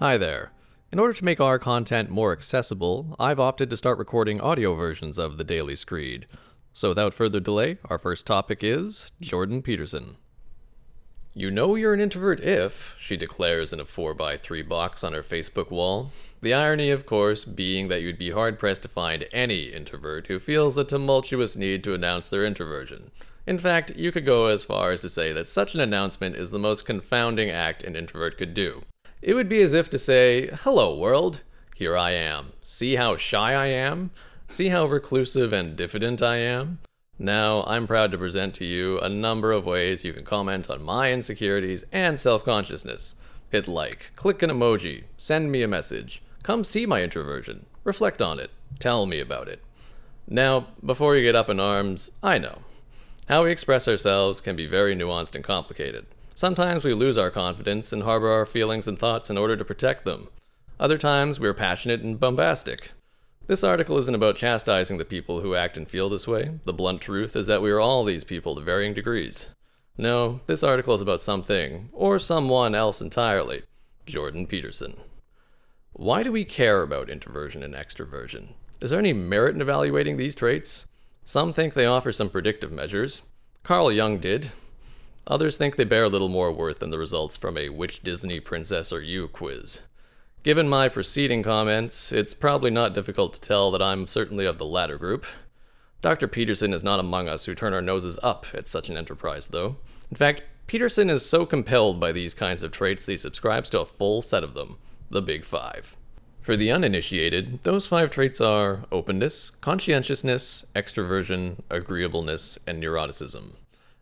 Hi there. In order to make our content more accessible, I've opted to start recording audio versions of the Daily Screed. So without further delay, our first topic is Jordan Peterson. You know you're an introvert if, she declares in a 4x3 box on her Facebook wall. The irony, of course, being that you'd be hard pressed to find any introvert who feels a tumultuous need to announce their introversion. In fact, you could go as far as to say that such an announcement is the most confounding act an introvert could do. It would be as if to say, Hello, world. Here I am. See how shy I am? See how reclusive and diffident I am? Now, I'm proud to present to you a number of ways you can comment on my insecurities and self consciousness. Hit like, click an emoji, send me a message, come see my introversion, reflect on it, tell me about it. Now, before you get up in arms, I know. How we express ourselves can be very nuanced and complicated. Sometimes we lose our confidence and harbor our feelings and thoughts in order to protect them. Other times we are passionate and bombastic. This article isn't about chastising the people who act and feel this way. The blunt truth is that we are all these people to varying degrees. No, this article is about something, or someone else entirely Jordan Peterson. Why do we care about introversion and extroversion? Is there any merit in evaluating these traits? Some think they offer some predictive measures. Carl Jung did. Others think they bear little more worth than the results from a Which Disney Princess Are You quiz. Given my preceding comments, it's probably not difficult to tell that I'm certainly of the latter group. Dr. Peterson is not among us who turn our noses up at such an enterprise, though. In fact, Peterson is so compelled by these kinds of traits that he subscribes to a full set of them the Big Five. For the uninitiated, those five traits are openness, conscientiousness, extroversion, agreeableness, and neuroticism.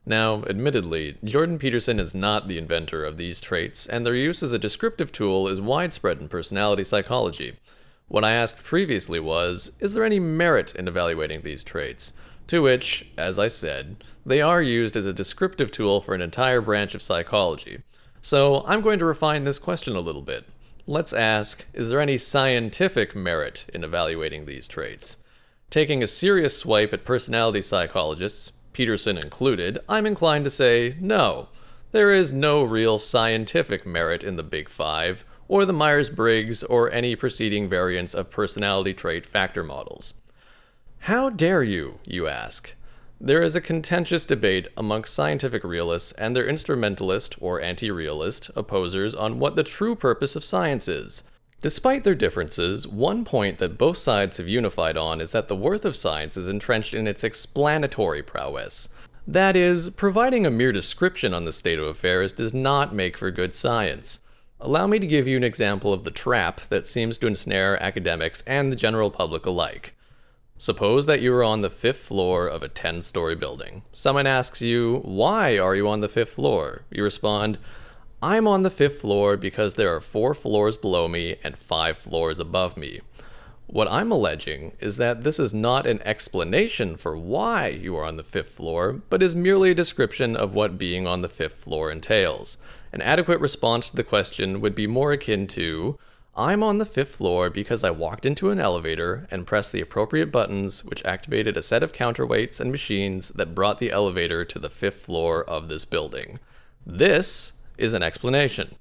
Now, admittedly, Jordan Peterson is not the inventor of these traits, and their use as a descriptive tool is widespread in personality psychology. What I asked previously was Is there any merit in evaluating these traits? To which, as I said, they are used as a descriptive tool for an entire branch of psychology. So I'm going to refine this question a little bit. Let's ask Is there any scientific merit in evaluating these traits? Taking a serious swipe at personality psychologists, Peterson included, I'm inclined to say no. There is no real scientific merit in the Big Five, or the Myers Briggs, or any preceding variants of personality trait factor models. How dare you, you ask? There is a contentious debate amongst scientific realists and their instrumentalist or anti realist opposers on what the true purpose of science is. Despite their differences, one point that both sides have unified on is that the worth of science is entrenched in its explanatory prowess. That is, providing a mere description on the state of affairs does not make for good science. Allow me to give you an example of the trap that seems to ensnare academics and the general public alike. Suppose that you are on the fifth floor of a 10 story building. Someone asks you, Why are you on the fifth floor? You respond, I'm on the fifth floor because there are four floors below me and five floors above me. What I'm alleging is that this is not an explanation for why you are on the fifth floor, but is merely a description of what being on the fifth floor entails. An adequate response to the question would be more akin to I'm on the fifth floor because I walked into an elevator and pressed the appropriate buttons, which activated a set of counterweights and machines that brought the elevator to the fifth floor of this building. This is an explanation.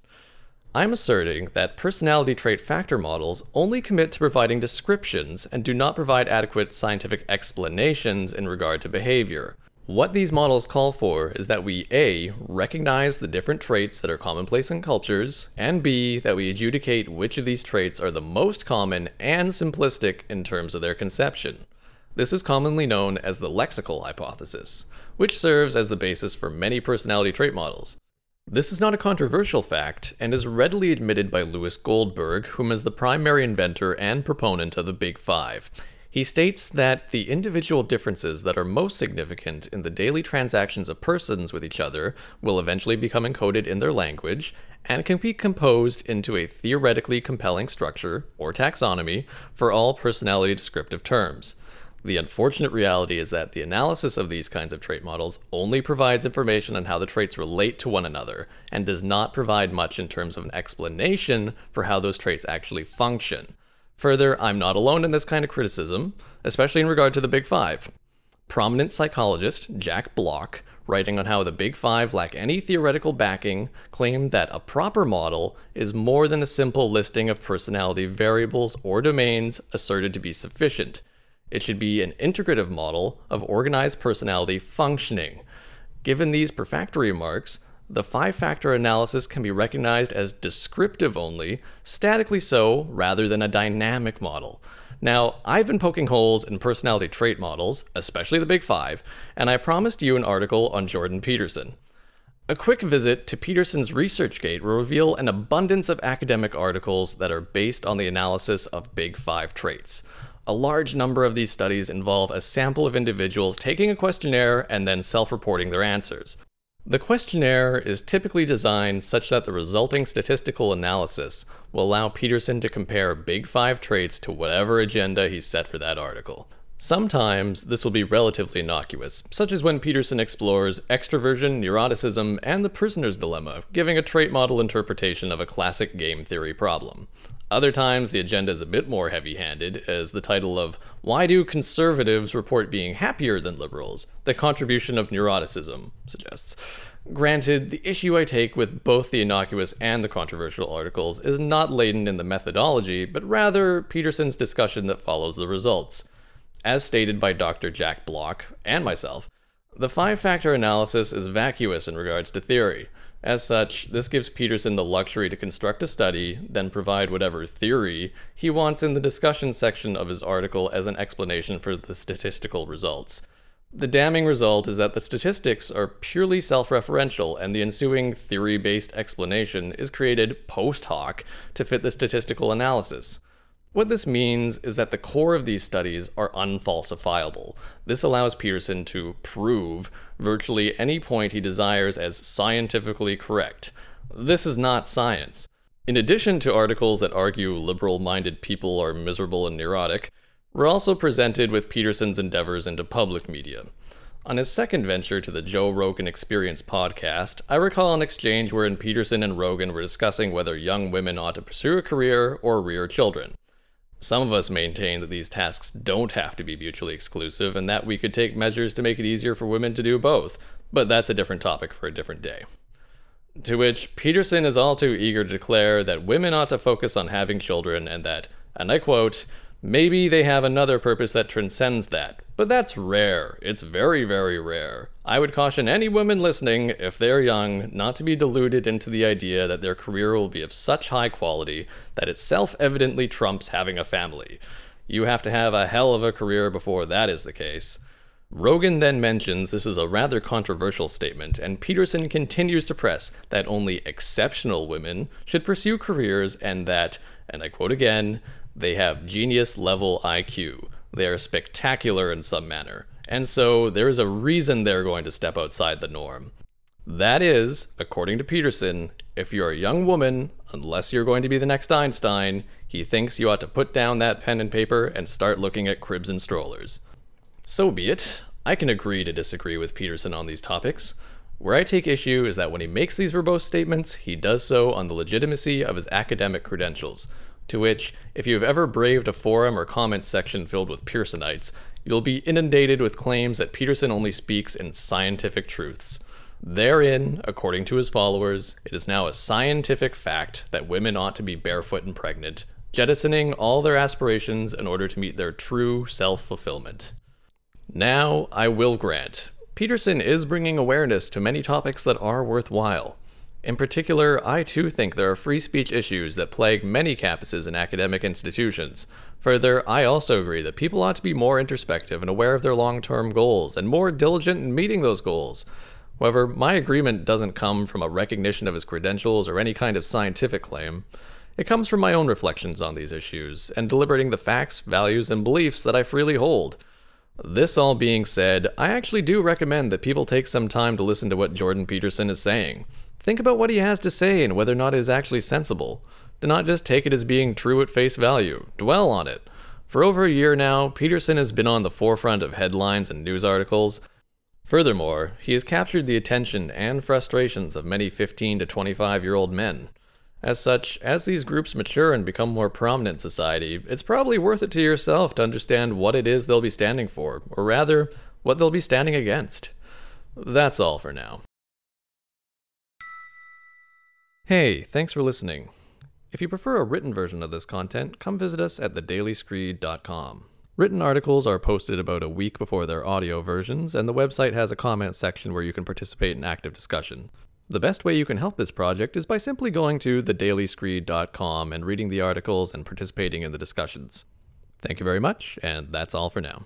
I'm asserting that personality trait factor models only commit to providing descriptions and do not provide adequate scientific explanations in regard to behavior. What these models call for is that we A. recognize the different traits that are commonplace in cultures, and B. that we adjudicate which of these traits are the most common and simplistic in terms of their conception. This is commonly known as the lexical hypothesis, which serves as the basis for many personality trait models. This is not a controversial fact, and is readily admitted by Lewis Goldberg, whom is the primary inventor and proponent of the Big Five. He states that the individual differences that are most significant in the daily transactions of persons with each other will eventually become encoded in their language and can be composed into a theoretically compelling structure, or taxonomy, for all personality descriptive terms. The unfortunate reality is that the analysis of these kinds of trait models only provides information on how the traits relate to one another and does not provide much in terms of an explanation for how those traits actually function. Further, I'm not alone in this kind of criticism, especially in regard to the Big Five. Prominent psychologist Jack Block, writing on how the Big Five lack any theoretical backing, claimed that a proper model is more than a simple listing of personality variables or domains asserted to be sufficient. It should be an integrative model of organized personality functioning. Given these prefatory remarks, the five factor analysis can be recognized as descriptive only, statically so, rather than a dynamic model. Now, I've been poking holes in personality trait models, especially the Big Five, and I promised you an article on Jordan Peterson. A quick visit to Peterson's ResearchGate will reveal an abundance of academic articles that are based on the analysis of Big Five traits. A large number of these studies involve a sample of individuals taking a questionnaire and then self reporting their answers. The questionnaire is typically designed such that the resulting statistical analysis will allow Peterson to compare Big Five traits to whatever agenda he's set for that article. Sometimes this will be relatively innocuous, such as when Peterson explores extroversion, neuroticism, and the prisoner's dilemma, giving a trait model interpretation of a classic game theory problem. Other times, the agenda is a bit more heavy handed, as the title of Why Do Conservatives Report Being Happier Than Liberals? The Contribution of Neuroticism suggests. Granted, the issue I take with both the innocuous and the controversial articles is not laden in the methodology, but rather Peterson's discussion that follows the results. As stated by Dr. Jack Block and myself, the five factor analysis is vacuous in regards to theory. As such, this gives Peterson the luxury to construct a study, then provide whatever theory he wants in the discussion section of his article as an explanation for the statistical results. The damning result is that the statistics are purely self referential, and the ensuing theory based explanation is created post hoc to fit the statistical analysis. What this means is that the core of these studies are unfalsifiable. This allows Peterson to prove virtually any point he desires as scientifically correct. This is not science. In addition to articles that argue liberal minded people are miserable and neurotic, we're also presented with Peterson's endeavors into public media. On his second venture to the Joe Rogan Experience podcast, I recall an exchange wherein Peterson and Rogan were discussing whether young women ought to pursue a career or rear children. Some of us maintain that these tasks don't have to be mutually exclusive and that we could take measures to make it easier for women to do both, but that's a different topic for a different day. To which Peterson is all too eager to declare that women ought to focus on having children and that, and I quote, Maybe they have another purpose that transcends that, but that's rare. It's very, very rare. I would caution any women listening, if they're young, not to be deluded into the idea that their career will be of such high quality that it self evidently trumps having a family. You have to have a hell of a career before that is the case. Rogan then mentions this is a rather controversial statement, and Peterson continues to press that only exceptional women should pursue careers and that, and I quote again, they have genius level IQ. They are spectacular in some manner. And so there is a reason they're going to step outside the norm. That is, according to Peterson, if you're a young woman, unless you're going to be the next Einstein, he thinks you ought to put down that pen and paper and start looking at cribs and strollers. So be it. I can agree to disagree with Peterson on these topics. Where I take issue is that when he makes these verbose statements, he does so on the legitimacy of his academic credentials, to which, if you have ever braved a forum or comment section filled with Pearsonites, you'll be inundated with claims that Peterson only speaks in scientific truths. Therein, according to his followers, it is now a scientific fact that women ought to be barefoot and pregnant, jettisoning all their aspirations in order to meet their true self fulfillment. Now, I will grant, Peterson is bringing awareness to many topics that are worthwhile. In particular, I too think there are free speech issues that plague many campuses and academic institutions. Further, I also agree that people ought to be more introspective and aware of their long term goals, and more diligent in meeting those goals. However, my agreement doesn't come from a recognition of his credentials or any kind of scientific claim. It comes from my own reflections on these issues, and deliberating the facts, values, and beliefs that I freely hold. This all being said, I actually do recommend that people take some time to listen to what Jordan Peterson is saying. Think about what he has to say and whether or not it is actually sensible. Do not just take it as being true at face value. Dwell on it. For over a year now, Peterson has been on the forefront of headlines and news articles. Furthermore, he has captured the attention and frustrations of many 15 to 25 year old men. As such, as these groups mature and become more prominent in society, it's probably worth it to yourself to understand what it is they'll be standing for, or rather, what they'll be standing against. That's all for now. Hey, thanks for listening. If you prefer a written version of this content, come visit us at thedailyscreed.com. Written articles are posted about a week before their audio versions, and the website has a comment section where you can participate in active discussion. The best way you can help this project is by simply going to thedailyscreed.com and reading the articles and participating in the discussions. Thank you very much, and that's all for now.